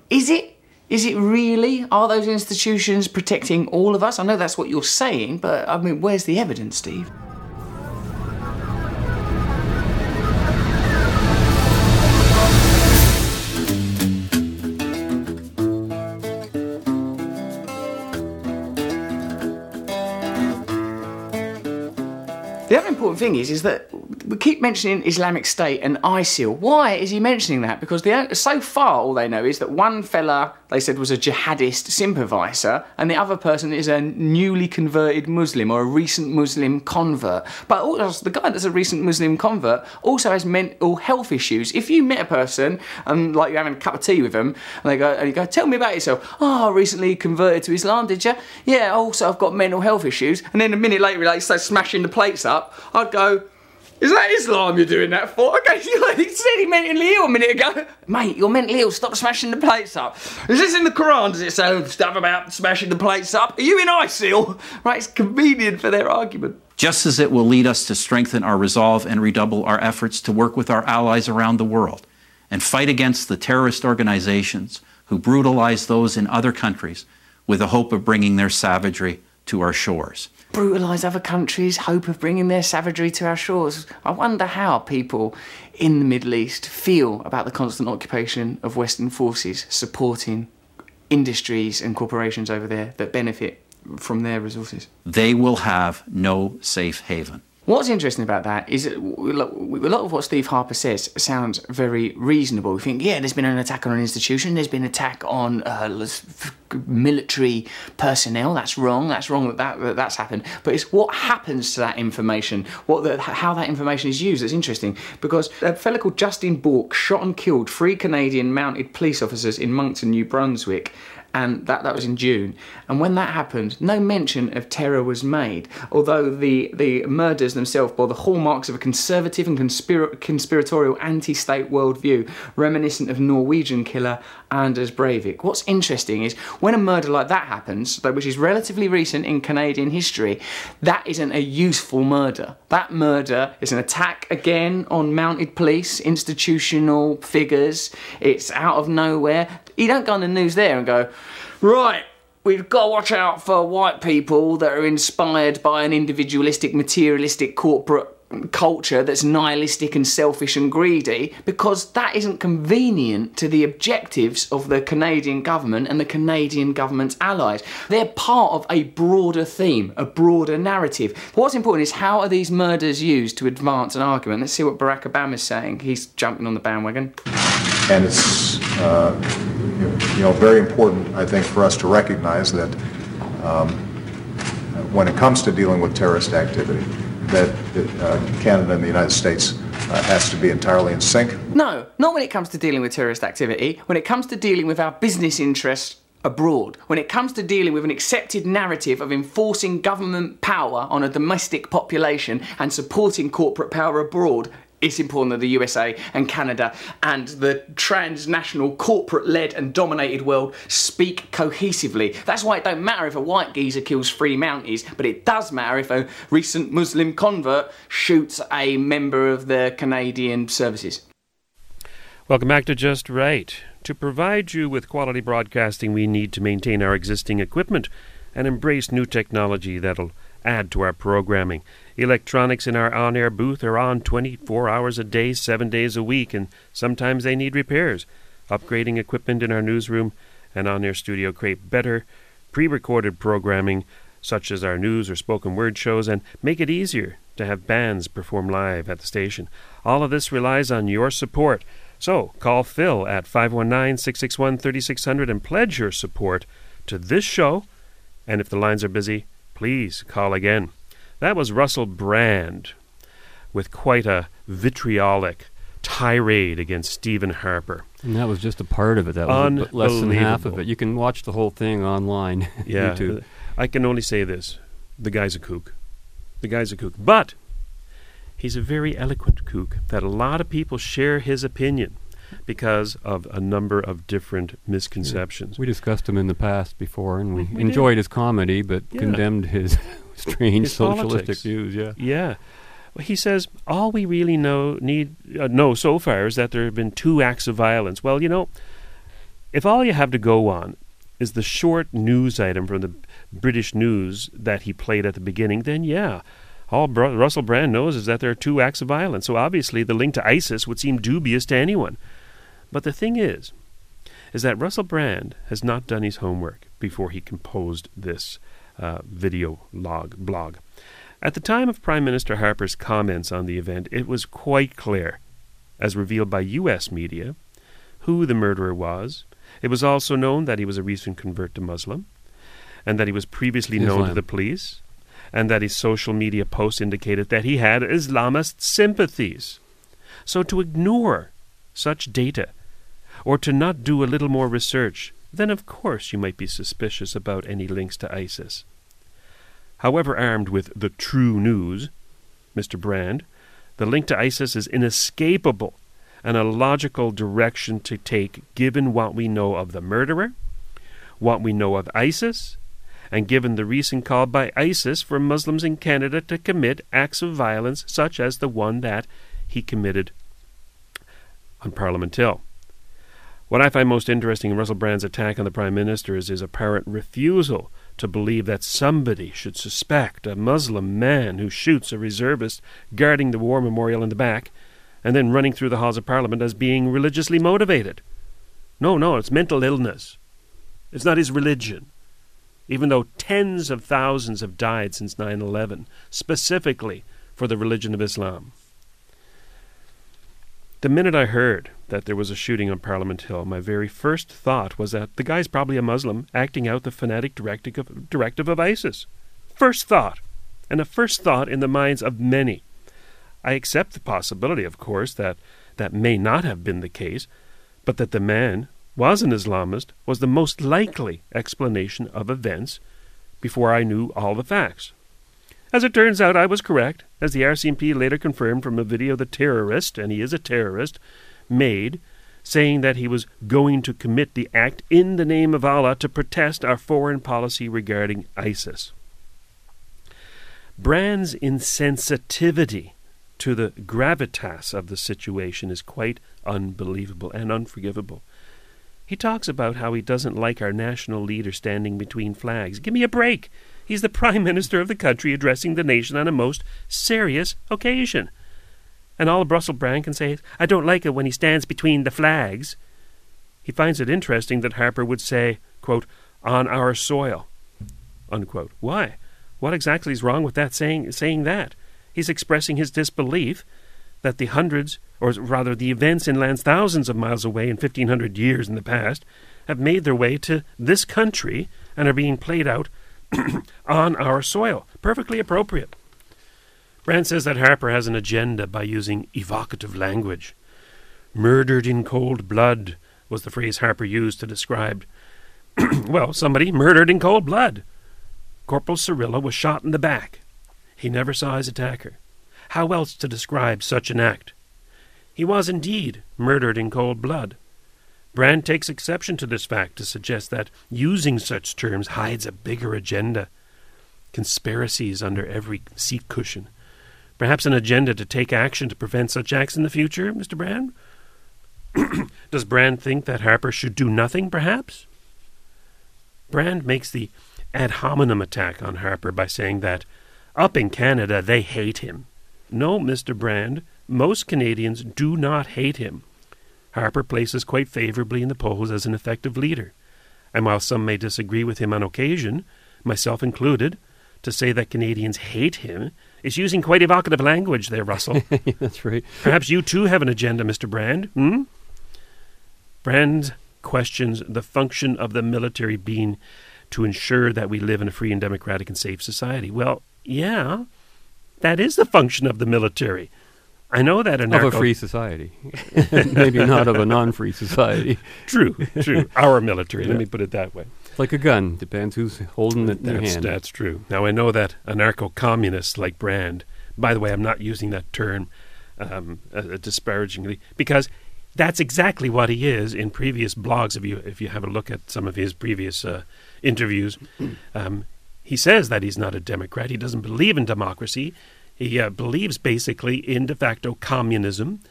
Speaker 11: Is it? Is it really? Are those institutions protecting all of us? I know that's what you're saying, but I mean, where's the evidence, Steve? The other important thing is, is that we keep mentioning Islamic State and ISIL. Why is he mentioning that? Because the, so far, all they know is that one fella they said was a jihadist sympathiser, and the other person is a newly converted Muslim or a recent Muslim convert. But also, the guy that's a recent Muslim convert also has mental health issues. If you met a person and like you're having a cup of tea with them, and they go, and you go, "Tell me about yourself." Oh, recently converted to Islam. Did you? Yeah. Also, I've got mental health issues. And then a minute later, like, starts smashing the plates up. I'd go. Is that Islam you're doing that for? Okay, <laughs> he said he mentally ill a minute ago. <laughs> Mate, you're mentally ill. Stop smashing the plates up. Is this in the Quran? Does it say stuff about smashing the plates up? Are you in ISIL? <laughs> Right, it's convenient for their argument.
Speaker 13: Just as it will lead us to strengthen our resolve and redouble our efforts to work with our allies around the world and fight against the terrorist organizations who brutalize those in other countries with the hope of bringing their savagery to our shores.
Speaker 11: Brutalise other countries, hope of bringing their savagery to our shores. I wonder how people in the Middle East feel about the constant occupation of Western forces supporting industries and corporations over there that benefit from their resources.
Speaker 13: They will have no safe haven.
Speaker 11: What's interesting about that is that w- a lot of what Steve Harper says sounds very reasonable. We think, yeah, there's been an attack on an institution, there's been an attack on uh, military personnel. That's wrong. That's wrong that, that that that's happened. But it's what happens to that information, what the, how that information is used. That's interesting because a fellow called Justin Bourque shot and killed three Canadian mounted police officers in Moncton, New Brunswick and that, that was in June. And when that happened, no mention of terror was made, although the, the murders themselves bore the hallmarks of a conservative and conspira- conspiratorial anti state worldview, reminiscent of Norwegian killer Anders Breivik. What's interesting is when a murder like that happens, which is relatively recent in Canadian history, that isn't a useful murder. That murder is an attack again on mounted police, institutional figures. It's out of nowhere. You don't go on the news there and go, right, we've got to watch out for white people that are inspired by an individualistic, materialistic corporate culture that's nihilistic and selfish and greedy because that isn't convenient to the objectives of the Canadian government and the Canadian government's allies. They're part of a broader theme, a broader narrative. What's important is how are these murders used to advance an argument? Let's see what Barack Obama's saying. He's jumping on the bandwagon.
Speaker 14: And it's uh, you know very important, I think, for us to recognize that um, when it comes to dealing with terrorist activity, that uh, Canada and the United States uh, has to be entirely in sync.
Speaker 11: No, not when it comes to dealing with terrorist activity. When it comes to dealing with our business interests abroad. When it comes to dealing with an accepted narrative of enforcing government power on a domestic population and supporting corporate power abroad, it's important that the USA and Canada and the transnational corporate led and dominated world speak cohesively. That's why it don't matter if a white geezer kills three Mounties, but it does matter if a recent Muslim convert shoots a member of the Canadian services.
Speaker 4: Welcome back to Just Right. To provide you with quality broadcasting, we need to maintain our existing equipment and embrace new technology that'll add to our programming. Electronics in our on air booth are on 24 hours a day, 7 days a week, and sometimes they need repairs. Upgrading equipment in our newsroom and on air studio create better, pre recorded programming, such as our news or spoken word shows, and make it easier to have bands perform live at the station. All of this relies on your support. So call Phil at 519 661 3600 and pledge your support to this show. And if the lines are busy, please call again. That was Russell Brand with quite a vitriolic tirade against Stephen Harper.
Speaker 5: And that was just a part of it. That was less than half of it. You can watch the whole thing online. <laughs>
Speaker 4: Yeah,
Speaker 5: YouTube.
Speaker 4: Uh, I can only say this: the guy's a kook. The guy's a kook, but he's a very eloquent kook. That a lot of people share his opinion because of a number of different misconceptions.
Speaker 5: We discussed him in the past before, and we,
Speaker 4: We did.
Speaker 5: enjoyed his comedy, but
Speaker 4: Yeah.
Speaker 5: condemned his <laughs> <laughs> strange
Speaker 4: his
Speaker 5: socialistic
Speaker 4: politics.
Speaker 5: views. Yeah.
Speaker 4: Yeah. Well, he says all we really know need uh, know so far is that there have been two acts of violence. Well, you know, if all you have to go on is the short news item from the British news that he played at the beginning, then yeah, all Br- Russell Brand knows is that there are two acts of violence. So obviously, the link to ISIS would seem dubious to anyone. But the thing is, is that Russell Brand has not done his homework before he composed this uh, video log blog. At the time of Prime Minister Harper's comments on the event, it was quite clear, as revealed by U.S. media, who the murderer was. It was also known that he was a recent convert to Muslim, and that he was previously known to the police, and that his social media posts indicated that he had Islamist sympathies. So to ignore such data, or to not do a little more research, then of course you might be suspicious about any links to ISIS. However armed with the true news, Mr. Brand, the link to ISIS is inescapable and a logical direction to take given what we know of the murderer, what we know of ISIS, and given the recent call by ISIS for Muslims in Canada to commit acts of violence such as the one that he committed on Parliament Hill. What I find most interesting in Russell Brand's attack on the Prime Minister is his apparent refusal to believe that somebody should suspect a Muslim man who shoots a reservist guarding the war memorial in the back and then running through the halls of Parliament as being religiously motivated. No, no, it's mental illness. It's not his religion. Even though tens of thousands have died since 9 11, specifically for the religion of Islam. The minute I heard that there was a shooting on Parliament Hill, my very first thought was that the guy's probably a Muslim acting out the fanatic directive of, directive of ISIS. First thought, and a first thought in the minds of many. I accept the possibility, of course, that that may not have been the case, but that the man was an Islamist was the most likely explanation of events before I knew all the facts. As it turns out, I was correct, as the RCMP later confirmed from a video the terrorist, and he is a terrorist, made, saying that he was going to commit the act in the name of Allah to protest our foreign policy regarding ISIS. Brand's insensitivity to the gravitas of the situation is quite unbelievable and unforgivable. He talks about how he doesn't like our national leader standing between flags. Give me a break. He's the Prime Minister of the country addressing the nation on a most serious occasion. And all Russell Brand can say is, I don't like it when he stands between the flags. He finds it interesting that Harper would say, quote, on our soil. Unquote. Why? What exactly is wrong with that saying saying that? He's expressing his disbelief that the hundreds, or rather the events in lands thousands of miles away in 1500 years in the past, have made their way to this country and are being played out <clears throat> on our soil. Perfectly appropriate. Brand says that Harper has an agenda by using evocative language. Murdered in cold blood was the phrase Harper used to describe, <clears throat> well, somebody murdered in cold blood. Corporal Cirillo was shot in the back. He never saw his attacker. How else to describe such an act? He was indeed murdered in cold blood. Brand takes exception to this fact to suggest that using such terms hides a bigger agenda. Conspiracies under every seat cushion. Perhaps an agenda to take action to prevent such acts in the future, Mr. Brand? <clears throat> Does Brand think that Harper should do nothing, perhaps? Brand makes the ad hominem attack on Harper by saying that up in Canada they hate him. No, Mr. Brand, most Canadians do not hate him. Harper places quite favourably in the polls as an effective leader. And while some may disagree with him on occasion, myself included, to say that Canadians hate him is using quite evocative language there, Russell. <laughs>
Speaker 5: That's right.
Speaker 4: Perhaps you too have an agenda, Mr. Brand. Hmm? Brand questions the function of the military being to ensure that we live in a free and democratic and safe society. Well, yeah, that is the function of the military. I know that
Speaker 5: Of a free society. <laughs> Maybe not of a non-free society. <laughs>
Speaker 4: True, true. Our military, let me put it that way.
Speaker 5: Like a gun. Depends who's holding it in their
Speaker 4: That's,
Speaker 5: hand.
Speaker 4: that's true. Now, I know that anarcho communists like Brand, by the way, I'm not using that term um, uh, disparagingly, because that's exactly what he is in previous blogs. If you, if you have a look at some of his previous uh, interviews, <clears throat> um, he says that he's not a Democrat. He doesn't believe in democracy. He uh, believes basically in de facto communism,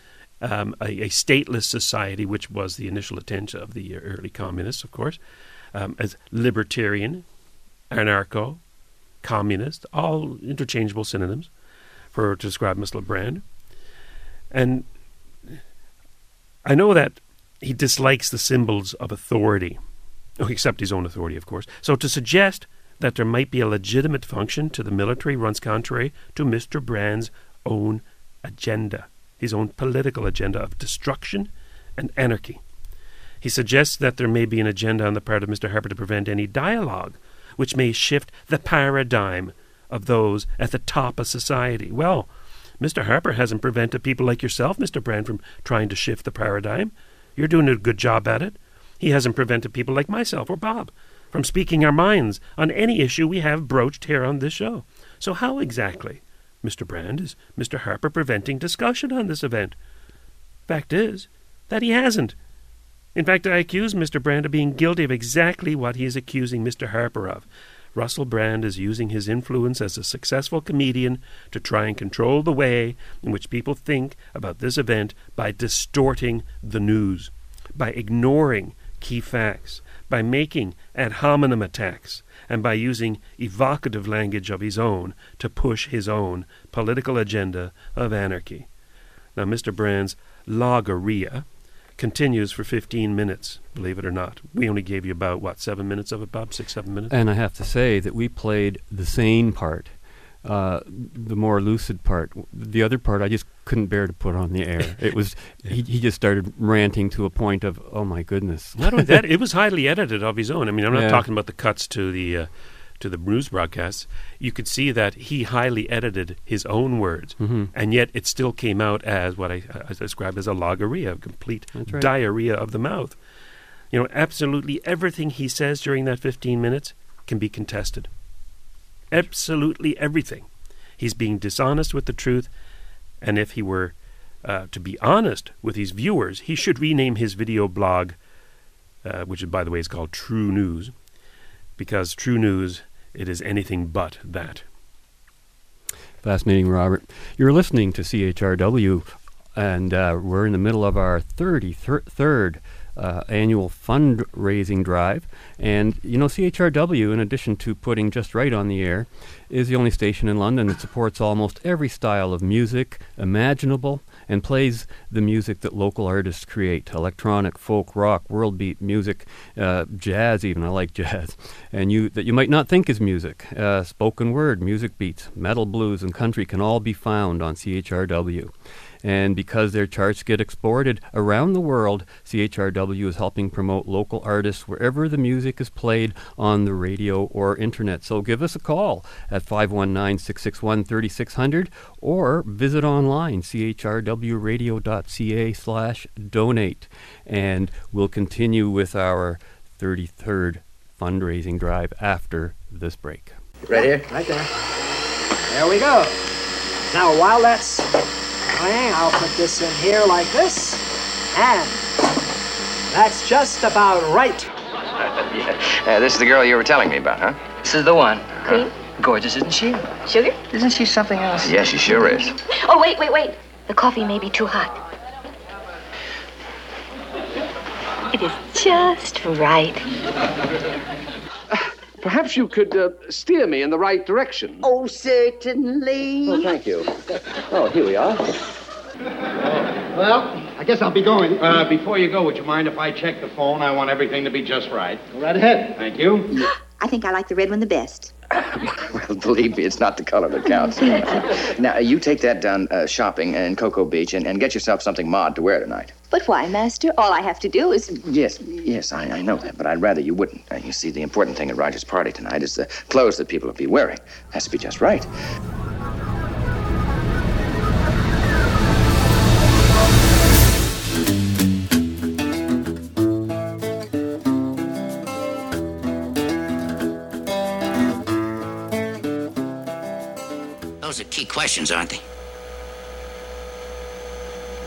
Speaker 4: um, a, a, stateless society, which was the initial intent of the early communists, of course, um, as libertarian, anarcho, communist, all interchangeable synonyms for to describe Mr. Brand. And I know that he dislikes the symbols of authority, oh, except his own authority, of course. So to suggest that there might be a legitimate function to the military runs contrary to Mr. Brand's own agenda, his own political agenda of destruction and anarchy. He suggests that there may be an agenda on the part of Mr. Harper to prevent any dialogue which may shift the paradigm of those at the top of society. Well, Mr. Harper hasn't prevented people like yourself, Mr. Brand, from trying to shift the paradigm. You're doing a good job at it. He hasn't prevented people like myself or Bob from speaking our minds on any issue we have broached here on this show. So, how exactly, Mr. Brand, is Mr. Harper preventing discussion on this event? Fact is that he hasn't. In fact, I accuse Mr. Brand of being guilty of exactly what he is accusing Mr. Harper of. Russell Brand is using his influence as a successful comedian to try and control the way in which people think about this event by distorting the news, by ignoring key facts, by making ad hominem attacks, and by using evocative language of his own to push his own political agenda of anarchy. Now, Mr. Brand's logorrhea continues for 15 minutes, believe it or not. We only gave you about, what, seven minutes of it, Bob? Six, seven minutes?
Speaker 5: And I have to say that we played the sane part. Uh, the more lucid part. The other part, I just couldn't bear to put on the air. <laughs> It was he, he just started ranting to a point of, oh my goodness.
Speaker 4: Not only that, <laughs> it was highly edited of his own. I mean, I'm not
Speaker 5: Yeah.
Speaker 4: talking about the cuts to the uh, to the news broadcasts. You could see that he highly edited his own words,
Speaker 5: Mhm.
Speaker 4: and yet it still came out as what I, I described as a logorrhea, a complete
Speaker 5: right.
Speaker 4: diarrhea of the mouth. You know, absolutely everything he says during that 15 minutes can be contested. Absolutely everything. He's being dishonest with the truth, and if he were uh, to be honest with his viewers, he should rename his video blog, uh, which, by the way, is called True News, because True News, it is anything but that.
Speaker 5: Fascinating, Robert. You're listening to CHRW, and uh, we're in the middle of our 33rd uh, annual fundraising drive. And, you know, CHRW, in addition to putting Just Right on the air, is the only station in London that supports almost every style of music imaginable and plays the music that local artists create electronic, folk, rock, world beat music, uh, jazz, even. I like <laughs> jazz. And you that you might not think is music. Uh, spoken word, music beats, metal, blues, and country can all be found on CHRW. And because their charts get exported around the world, CHRW is helping promote local artists wherever the music is played on the radio or internet. So give us a call at 519 661 3600 or visit online, chrwradio.ca slash donate. And we'll continue with our 33rd fundraising drive after this break.
Speaker 15: Right here?
Speaker 16: Right there. There we go. Now, while that's playing, I'll put this in here like this. And that's just about right. <laughs>
Speaker 15: Uh, this is the girl you were telling me about, huh?
Speaker 17: This is the one. Cream? Gorgeous, isn't she?
Speaker 18: Sugar?
Speaker 17: Isn't she something else?
Speaker 15: Yeah, she sure is. <laughs>
Speaker 18: Oh, wait, wait, wait. The coffee may be too hot. It is just right.
Speaker 19: Perhaps you could uh, steer me in the right direction.
Speaker 20: Oh, certainly.
Speaker 19: Oh, thank you. Oh, here we are.
Speaker 21: Well, I guess I'll be going. Uh, before you go, would you mind if I check the phone? I want everything to be just right. Go right ahead. Thank you.
Speaker 20: I think I like the red one the best. <laughs>
Speaker 15: Well, believe me, it's not the color that counts. <laughs> now, you take that down uh, shopping in Cocoa Beach and, and get yourself something mod to wear tonight.
Speaker 20: But why, Master? All I have to do is.
Speaker 15: Yes, yes, I, I know that, but I'd rather you wouldn't. Uh, you see, the important thing at Roger's party tonight is the clothes that people will be wearing. Has to be just right.
Speaker 22: Those are key questions, aren't they?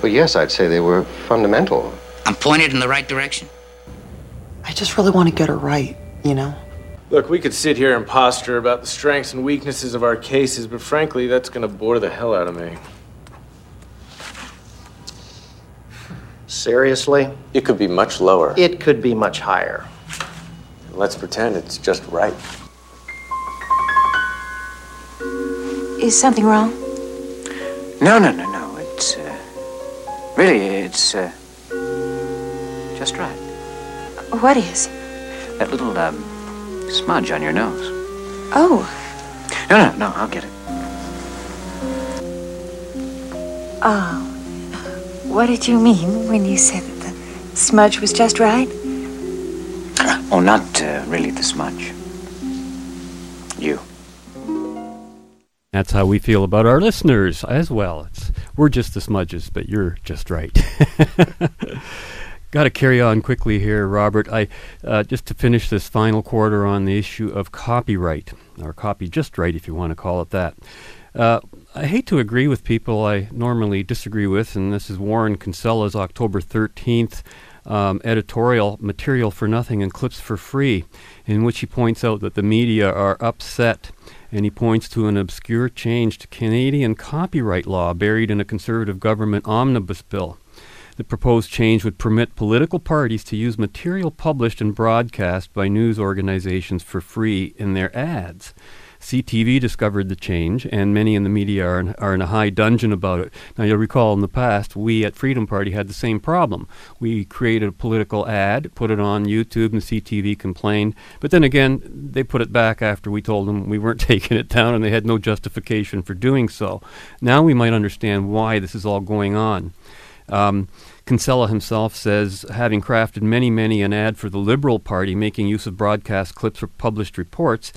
Speaker 23: Well, yes, I'd say they were fundamental.
Speaker 22: I'm pointed in the right direction.
Speaker 24: I just really want to get her right, you know?
Speaker 25: Look, we could sit here and posture about the strengths and weaknesses of our cases, but frankly, that's going to bore the hell out of me.
Speaker 26: Seriously?
Speaker 25: It could be much lower.
Speaker 26: It could be much higher.
Speaker 25: Let's pretend it's just right.
Speaker 18: Is something wrong?
Speaker 17: No, no, no, no. Uh, really, it's, uh, just right.
Speaker 18: What is?
Speaker 17: That little, um, smudge on your nose.
Speaker 18: Oh,
Speaker 17: No, no, no, I'll get it.
Speaker 18: oh. What did you mean when you said that the smudge was just right?
Speaker 17: Oh, not uh, really the smudge. You.
Speaker 5: That's how we feel about our listeners as well. It's, we're just the smudges, but you're just right. <laughs> Got to carry on quickly here, Robert. I uh, just to finish this final quarter on the issue of copyright, or copy just right, if you want to call it that. Uh, I hate to agree with people I normally disagree with, and this is Warren Kinsella's October 13th um, editorial, Material for Nothing and Clips for Free, in which he points out that the media are upset and he points to an obscure change to Canadian copyright law buried in a conservative government omnibus bill. The proposed change would permit political parties to use material published and broadcast by news organizations for free in their ads. CTV discovered the change, and many in the media are in, are in a high dungeon about it. Now, you'll recall in the past, we at Freedom Party had the same problem. We created a political ad, put it on YouTube, and CTV complained. But then again, they put it back after we told them we weren't <laughs> taking it down, and they had no justification for doing so. Now we might understand why this is all going on. Um, Kinsella himself says, having crafted many, many an ad for the Liberal Party making use of broadcast clips or published reports,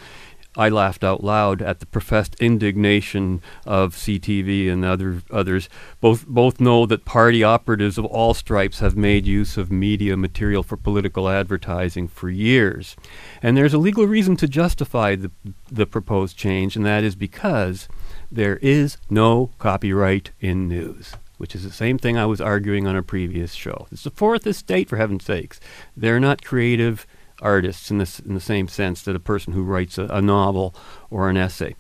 Speaker 5: I laughed out loud at the professed indignation of CTV and other others. Both both know that party operatives of all stripes have made use of media material for political advertising for years, and there's a legal reason to justify the the proposed change, and that is because there is no copyright in news which is the same thing I was arguing on a previous show. It's the fourth estate, for heaven's sakes. They're not creative artists in, this, in the same sense that a person who writes a, a novel or an essay.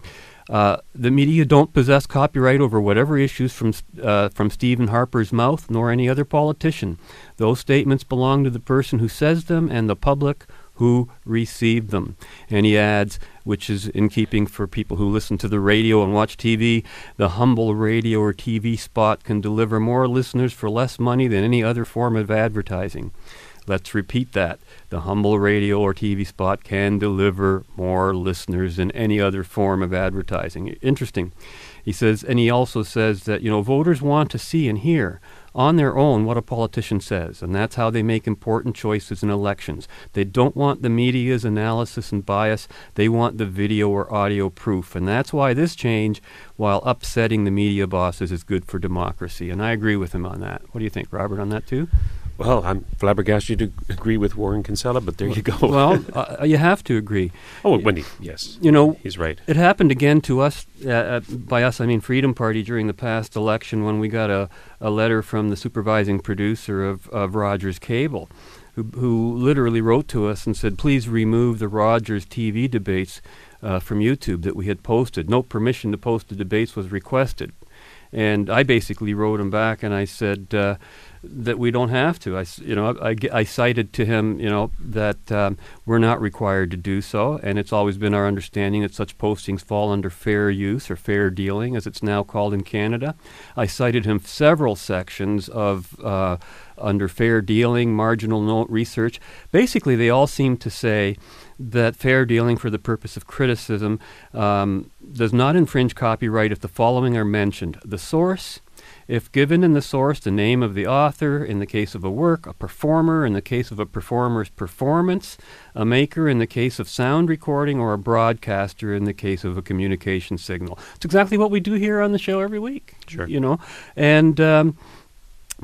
Speaker 5: Uh, the media don't possess copyright over whatever issues from uh, from Stephen Harper's mouth, nor any other politician. Those statements belong to the person who says them and the public who received them. And he adds, which is in keeping for people who listen to the radio and watch TV, the humble radio or TV spot can deliver more listeners for less money than any other form of advertising. Let's repeat that. The humble radio or TV spot can deliver more listeners than any other form of advertising. Interesting. He says, and he also says that, you know, voters want to see and hear on their own what a politician says, and that's how they make important choices in elections. They don't want the media's analysis and bias, they want the video or audio proof. And that's why this change, while upsetting the media bosses, is good for democracy. And I agree with him on that. What do you think, Robert, on that too?
Speaker 4: Well, I'm flabbergasted to agree with Warren Kinsella, but there you go.
Speaker 5: well, <laughs> uh, you have to agree.
Speaker 4: Oh, Wendy, yes,
Speaker 5: you know
Speaker 4: he's right.
Speaker 5: It happened again to us. Uh, uh, by us, I mean Freedom Party during the past election when we got a, a letter from the supervising producer of, of Rogers Cable, who, who literally wrote to us and said, "Please remove the Rogers TV debates uh, from YouTube that we had posted. No permission to post the debates was requested." And I basically wrote him back and I said uh, that we don't have to. I, you know, I, I cited to him, you know, that um, we're not required to do so, and it's always been our understanding that such postings fall under fair use or fair dealing, as it's now called in Canada. I cited him several sections of uh, under fair dealing, marginal note research. Basically, they all seem to say that fair dealing for the purpose of criticism um, does not infringe copyright if the following are mentioned the source, if given in the source the name of the author, in the case of a work, a performer, in the case of a performer's performance, a maker, in the case of sound recording, or a broadcaster, in the case of a communication signal. It's exactly what we do here on the show every week.
Speaker 4: Sure.
Speaker 5: You know, and. Um,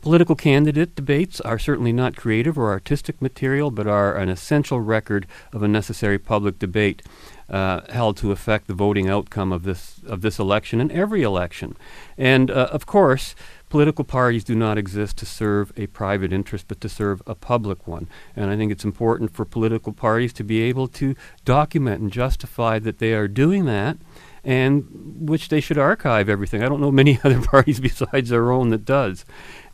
Speaker 5: Political candidate debates are certainly not creative or artistic material, but are an essential record of a necessary public debate uh, held to affect the voting outcome of this of this election and every election. And uh, of course, political parties do not exist to serve a private interest, but to serve a public one. And I think it's important for political parties to be able to document and justify that they are doing that, and which they should archive everything. I don't know <laughs> many other parties besides our own that does.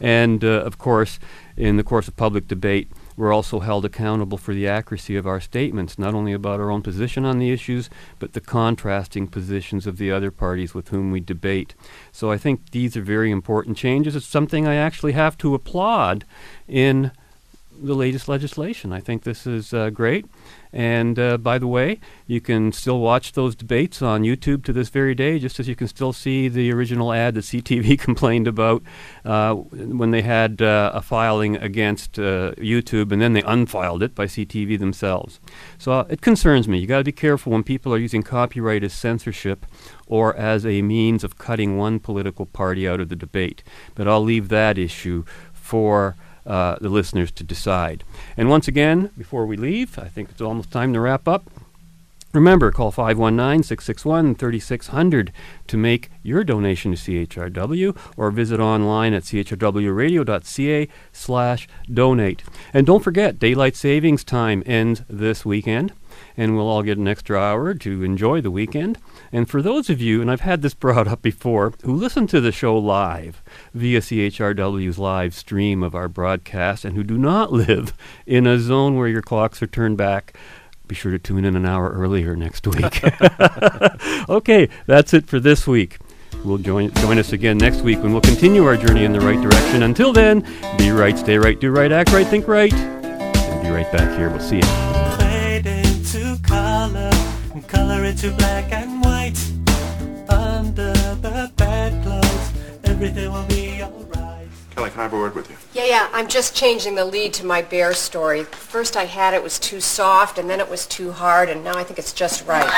Speaker 5: And uh, of course, in the course of public debate, we're also held accountable for the accuracy of our statements, not only about our own position on the issues, but the contrasting positions of the other parties with whom we debate. So I think these are very important changes. It's something I actually have to applaud in the latest legislation. I think this is uh, great. And uh, by the way, you can still watch those debates on YouTube to this very day, just as you can still see the original ad that CTV <laughs> complained about uh, when they had uh, a filing against uh, YouTube, and then they unfiled it by CTV themselves. So uh, it concerns me. You got to be careful when people are using copyright as censorship or as a means of cutting one political party out of the debate. But I'll leave that issue for uh, the listeners to decide. And once again, before we leave, I think it's almost time to wrap up. Remember, call 519 661 3600 to make your donation to CHRW or visit online at chrwradio.ca slash donate. And don't forget, daylight savings time ends this weekend, and we'll all get an extra hour to enjoy the weekend. And for those of you, and I've had this brought up before, who listen to the show live via CHRW's live stream of our broadcast and who do not <laughs> live in a zone where your clocks are turned back, be sure to tune in an hour earlier next week. <laughs> okay, that's it for this week. We'll join, join us again next week when we'll continue our journey in the right direction. Until then, be right, stay right, do right, act right, think right, and be right back here. We'll see you.
Speaker 26: Fade into color and color into black and white. Under the bedclothes, everything will be alright.
Speaker 27: Kelly, can I have a word with you?
Speaker 28: Yeah, yeah, I'm just changing the lead to my bear story. First I had it was too soft, and then it was too hard, and now I think it's just right.